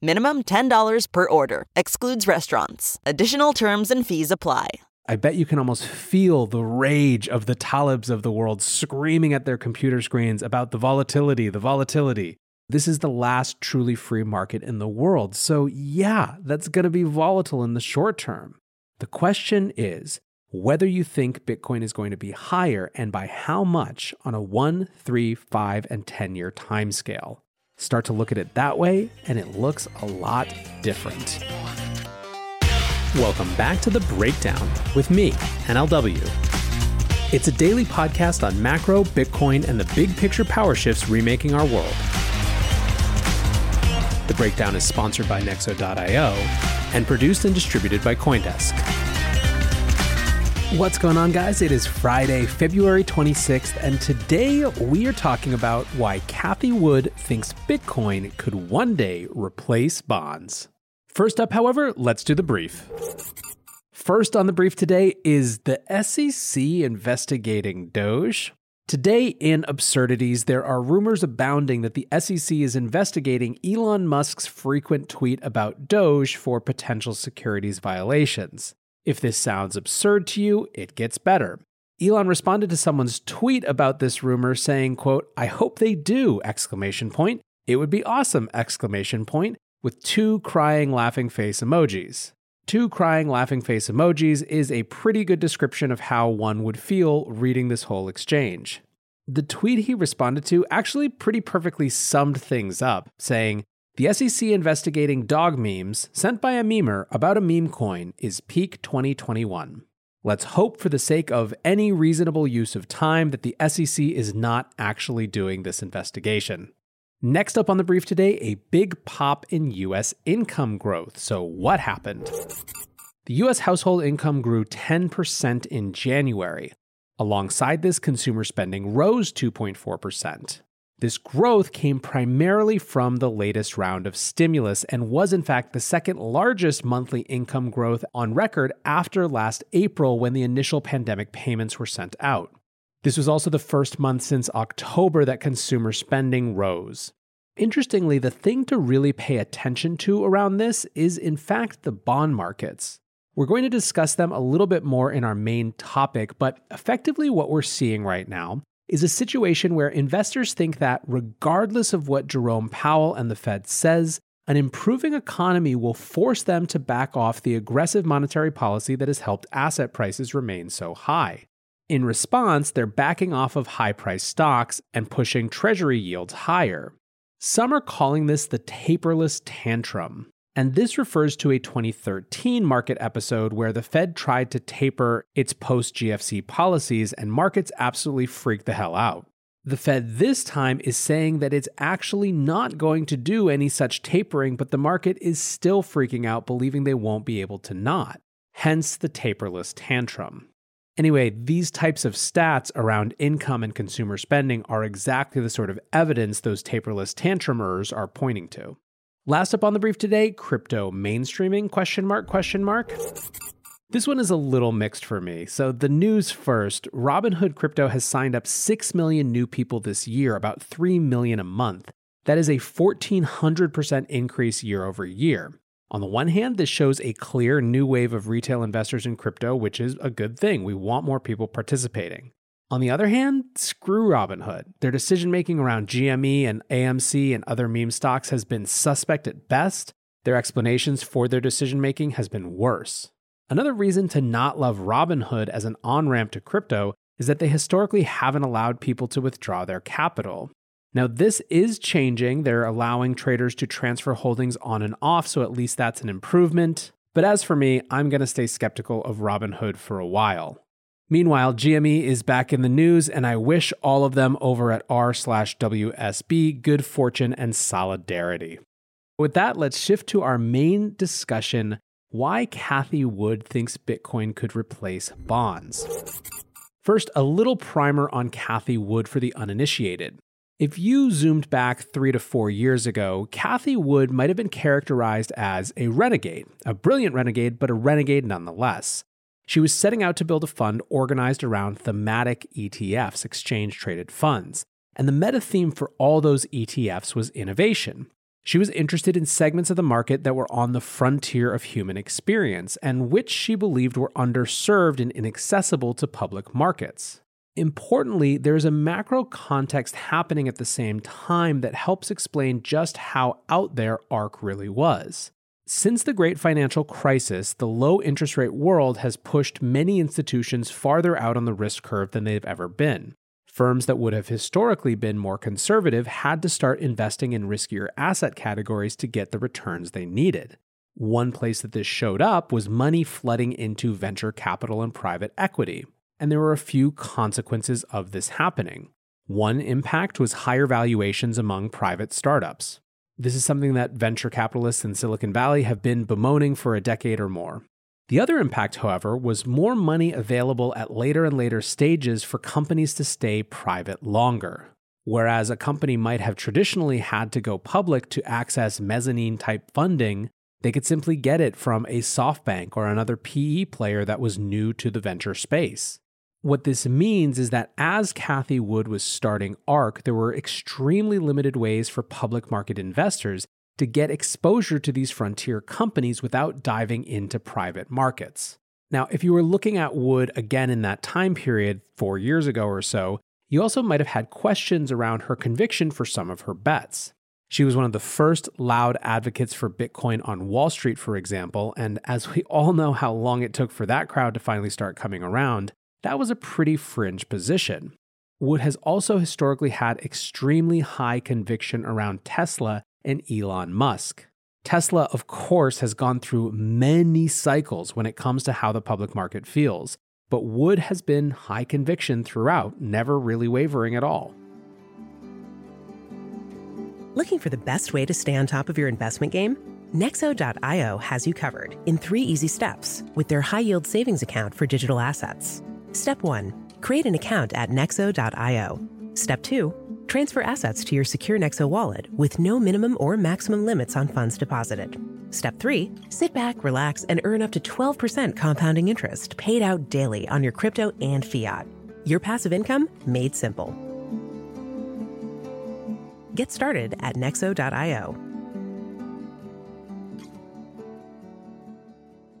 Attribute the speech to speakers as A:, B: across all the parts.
A: Minimum $10 per order. Excludes restaurants. Additional terms and fees apply.
B: I bet you can almost feel the rage of the Talebs of the world screaming at their computer screens about the volatility, the volatility. This is the last truly free market in the world. So, yeah, that's going to be volatile in the short term. The question is whether you think Bitcoin is going to be higher and by how much on a 1, 3, 5, and 10 year timescale. Start to look at it that way, and it looks a lot different. Welcome back to The Breakdown with me, NLW. It's a daily podcast on macro, Bitcoin, and the big picture power shifts remaking our world. The Breakdown is sponsored by Nexo.io and produced and distributed by Coindesk. What's going on, guys? It is Friday, February 26th, and today we are talking about why Cathie Wood thinks Bitcoin could one day replace bonds. First up, however, let's do the brief. First on the brief today is the SEC investigating Doge. Today in Absurdities, there are rumors abounding that the SEC is investigating Elon Musk's frequent tweet about Doge for potential securities violations. If this sounds absurd to you, it gets better. Elon responded to someone's tweet about this rumor saying, quote, I hope they do, exclamation point. It would be awesome, exclamation point, with two crying laughing face emojis. Two crying laughing face emojis is a pretty good description of how one would feel reading this whole exchange. The tweet he responded to actually pretty perfectly summed things up, saying, the SEC investigating dog memes sent by a memer about a meme coin is peak 2021. Let's hope, for the sake of any reasonable use of time, that the SEC is not actually doing this investigation. Next up on the brief today, a big pop in US income growth. So, what happened? The US household income grew 10% in January. Alongside this, consumer spending rose 2.4%. This growth came primarily from the latest round of stimulus and was, in fact, the second largest monthly income growth on record after last April when the initial pandemic payments were sent out. This was also the first month since October that consumer spending rose. Interestingly, the thing to really pay attention to around this is, in fact, the bond markets. We're going to discuss them a little bit more in our main topic, but effectively, what we're seeing right now is a situation where investors think that regardless of what Jerome Powell and the Fed says, an improving economy will force them to back off the aggressive monetary policy that has helped asset prices remain so high. In response, they're backing off of high priced stocks and pushing treasury yields higher. Some are calling this the taperless tantrum. And this refers to a 2013 market episode where the Fed tried to taper its post GFC policies and markets absolutely freaked the hell out. The Fed this time is saying that it's actually not going to do any such tapering, but the market is still freaking out, believing they won't be able to not. Hence the taperless tantrum. Anyway, these types of stats around income and consumer spending are exactly the sort of evidence those taperless tantrumers are pointing to. Last up on the brief today, crypto mainstreaming question mark question mark. This one is a little mixed for me. So, the news first Robinhood Crypto has signed up 6 million new people this year, about 3 million a month. That is a 1400% increase year over year. On the one hand, this shows a clear new wave of retail investors in crypto, which is a good thing. We want more people participating. On the other hand, screw Robinhood. Their decision making around GME and AMC and other meme stocks has been suspect at best. Their explanations for their decision making has been worse. Another reason to not love Robinhood as an on ramp to crypto is that they historically haven't allowed people to withdraw their capital. Now, this is changing. They're allowing traders to transfer holdings on and off, so at least that's an improvement. But as for me, I'm going to stay skeptical of Robinhood for a while. Meanwhile, GME is back in the news, and I wish all of them over at r slash WSB good fortune and solidarity. With that, let's shift to our main discussion why Cathie Wood thinks Bitcoin could replace bonds. First, a little primer on Cathie Wood for the uninitiated. If you zoomed back three to four years ago, Cathie Wood might have been characterized as a renegade, a brilliant renegade, but a renegade nonetheless. She was setting out to build a fund organized around thematic ETFs, exchange traded funds. And the meta theme for all those ETFs was innovation. She was interested in segments of the market that were on the frontier of human experience and which she believed were underserved and inaccessible to public markets. Importantly, there's a macro context happening at the same time that helps explain just how out there ARK really was. Since the great financial crisis, the low interest rate world has pushed many institutions farther out on the risk curve than they've ever been. Firms that would have historically been more conservative had to start investing in riskier asset categories to get the returns they needed. One place that this showed up was money flooding into venture capital and private equity, and there were a few consequences of this happening. One impact was higher valuations among private startups. This is something that venture capitalists in Silicon Valley have been bemoaning for a decade or more. The other impact, however, was more money available at later and later stages for companies to stay private longer. Whereas a company might have traditionally had to go public to access mezzanine type funding, they could simply get it from a SoftBank or another PE player that was new to the venture space. What this means is that as Cathie Wood was starting ARK, there were extremely limited ways for public market investors to get exposure to these frontier companies without diving into private markets. Now, if you were looking at Wood again in that time period, four years ago or so, you also might have had questions around her conviction for some of her bets. She was one of the first loud advocates for Bitcoin on Wall Street, for example, and as we all know how long it took for that crowd to finally start coming around, that was a pretty fringe position. Wood has also historically had extremely high conviction around Tesla and Elon Musk. Tesla, of course, has gone through many cycles when it comes to how the public market feels, but Wood has been high conviction throughout, never really wavering at all.
C: Looking for the best way to stay on top of your investment game? Nexo.io has you covered in three easy steps with their high yield savings account for digital assets. Step 1 Create an account at Nexo.io. Step 2 Transfer assets to your secure Nexo wallet with no minimum or maximum limits on funds deposited. Step 3 Sit back, relax, and earn up to 12% compounding interest paid out daily on your crypto and fiat. Your passive income made simple. Get started at Nexo.io.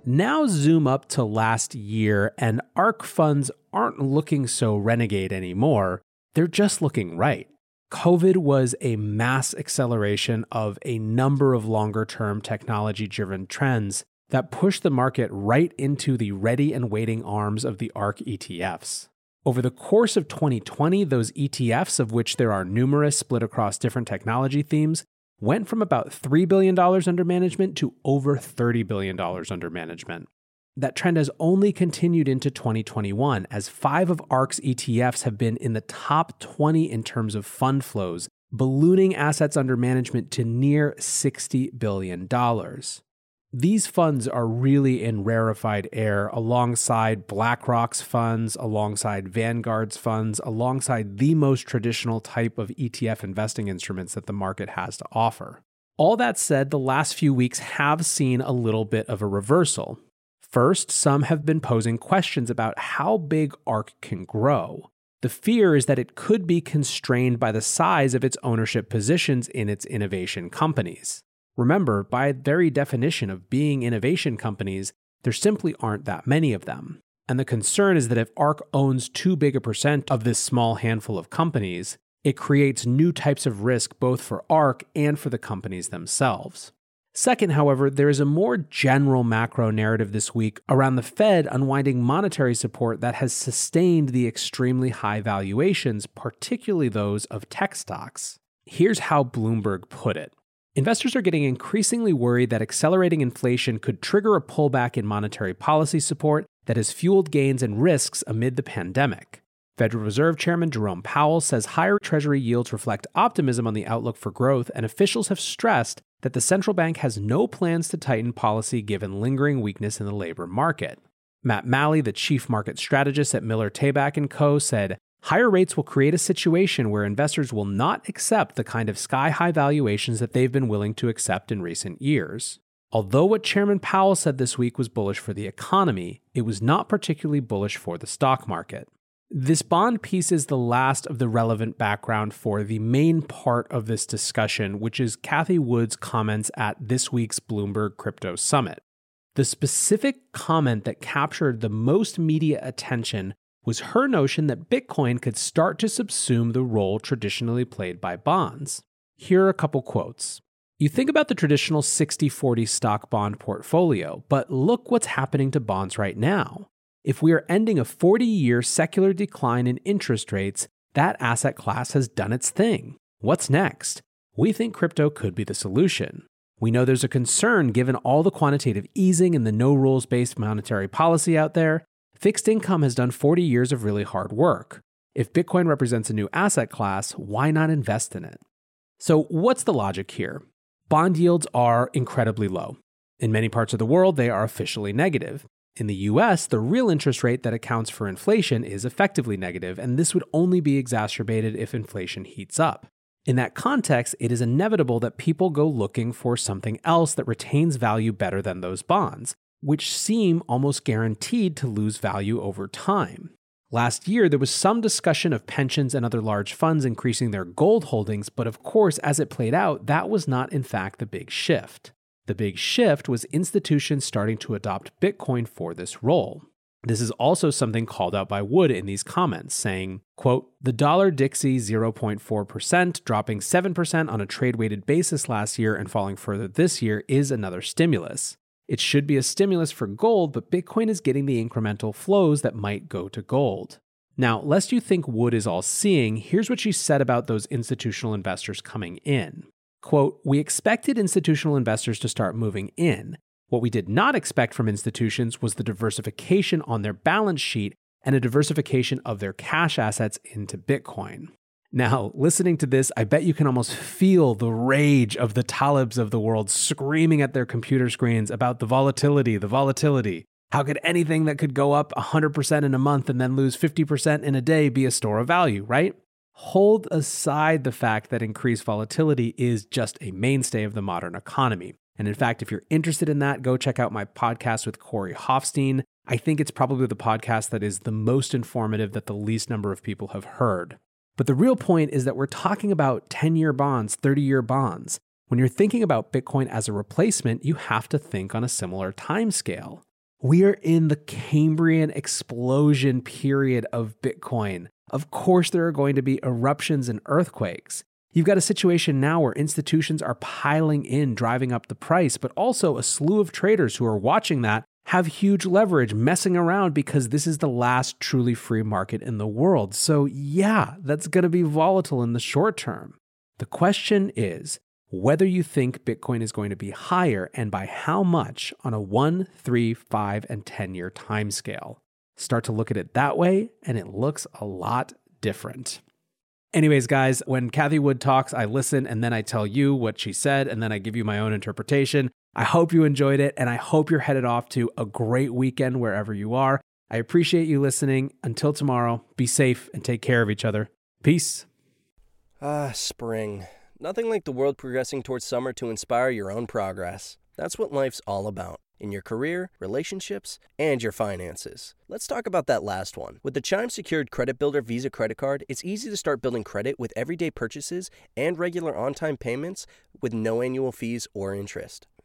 B: Now, zoom up to last year, and ARK funds aren't looking so renegade anymore. They're just looking right. COVID was a mass acceleration of a number of longer term technology driven trends that pushed the market right into the ready and waiting arms of the ARK ETFs. Over the course of 2020, those ETFs, of which there are numerous split across different technology themes, went from about $3 billion under management to over $30 billion under management. That trend has only continued into 2021, as five of ARK's ETFs have been in the top 20 in terms of fund flows, ballooning assets under management to near $60 billion. These funds are really in rarefied air alongside BlackRock's funds, alongside Vanguard's funds, alongside the most traditional type of ETF investing instruments that the market has to offer. All that said, the last few weeks have seen a little bit of a reversal. First, some have been posing questions about how big ARK can grow. The fear is that it could be constrained by the size of its ownership positions in its innovation companies. Remember, by very definition of being innovation companies, there simply aren't that many of them. And the concern is that if ARK owns too big a percent of this small handful of companies, it creates new types of risk both for ARK and for the companies themselves. Second, however, there is a more general macro narrative this week around the Fed unwinding monetary support that has sustained the extremely high valuations, particularly those of tech stocks. Here's how Bloomberg put it Investors are getting increasingly worried that accelerating inflation could trigger a pullback in monetary policy support that has fueled gains and risks amid the pandemic. Federal Reserve Chairman Jerome Powell says higher Treasury yields reflect optimism on the outlook for growth, and officials have stressed that the central bank has no plans to tighten policy given lingering weakness in the labor market. Matt Maley, the chief market strategist at Miller Tabak & Co., said Higher rates will create a situation where investors will not accept the kind of sky high valuations that they've been willing to accept in recent years. Although what Chairman Powell said this week was bullish for the economy, it was not particularly bullish for the stock market. This bond piece is the last of the relevant background for the main part of this discussion, which is Cathie Wood's comments at this week's Bloomberg Crypto Summit. The specific comment that captured the most media attention was her notion that Bitcoin could start to subsume the role traditionally played by bonds. Here are a couple quotes. You think about the traditional 60 40 stock bond portfolio, but look what's happening to bonds right now. If we are ending a 40 year secular decline in interest rates, that asset class has done its thing. What's next? We think crypto could be the solution. We know there's a concern given all the quantitative easing and the no rules based monetary policy out there, Fixed income has done 40 years of really hard work. If Bitcoin represents a new asset class, why not invest in it? So, what's the logic here? Bond yields are incredibly low. In many parts of the world, they are officially negative. In the US, the real interest rate that accounts for inflation is effectively negative, and this would only be exacerbated if inflation heats up. In that context, it is inevitable that people go looking for something else that retains value better than those bonds which seem almost guaranteed to lose value over time. Last year, there was some discussion of pensions and other large funds increasing their gold holdings, but of course, as it played out, that was not in fact the big shift. The big shift was institutions starting to adopt Bitcoin for this role. This is also something called out by Wood in these comments, saying, quote, the dollar Dixie 0.4%, dropping 7% on a trade weighted basis last year and falling further this year, is another stimulus. It should be a stimulus for gold, but Bitcoin is getting the incremental flows that might go to gold. Now, lest you think Wood is all seeing, here's what she said about those institutional investors coming in. Quote, We expected institutional investors to start moving in. What we did not expect from institutions was the diversification on their balance sheet and a diversification of their cash assets into Bitcoin. Now, listening to this, I bet you can almost feel the rage of the Talebs of the world screaming at their computer screens about the volatility, the volatility. How could anything that could go up 100% in a month and then lose 50% in a day be a store of value, right? Hold aside the fact that increased volatility is just a mainstay of the modern economy. And in fact, if you're interested in that, go check out my podcast with Corey Hoffstein. I think it's probably the podcast that is the most informative that the least number of people have heard. But the real point is that we're talking about 10 year bonds, 30 year bonds. When you're thinking about Bitcoin as a replacement, you have to think on a similar time scale. We are in the Cambrian explosion period of Bitcoin. Of course, there are going to be eruptions and earthquakes. You've got a situation now where institutions are piling in, driving up the price, but also a slew of traders who are watching that have huge leverage messing around because this is the last truly free market in the world. So, yeah, that's going to be volatile in the short term. The question is whether you think Bitcoin is going to be higher and by how much on a 1, 3, 5, and 10 year time scale. Start to look at it that way, and it looks a lot different. Anyways, guys, when Cathie Wood talks, I listen and then I tell you what she said, and then I give you my own interpretation. I hope you enjoyed it, and I hope you're headed off to a great weekend wherever you are. I appreciate you listening. Until tomorrow, be safe and take care of each other. Peace.
D: Ah, spring. Nothing like the world progressing towards summer to inspire your own progress. That's what life's all about in your career, relationships, and your finances. Let's talk about that last one. With the Chime Secured Credit Builder Visa Credit Card, it's easy to start building credit with everyday purchases and regular on time payments with no annual fees or interest.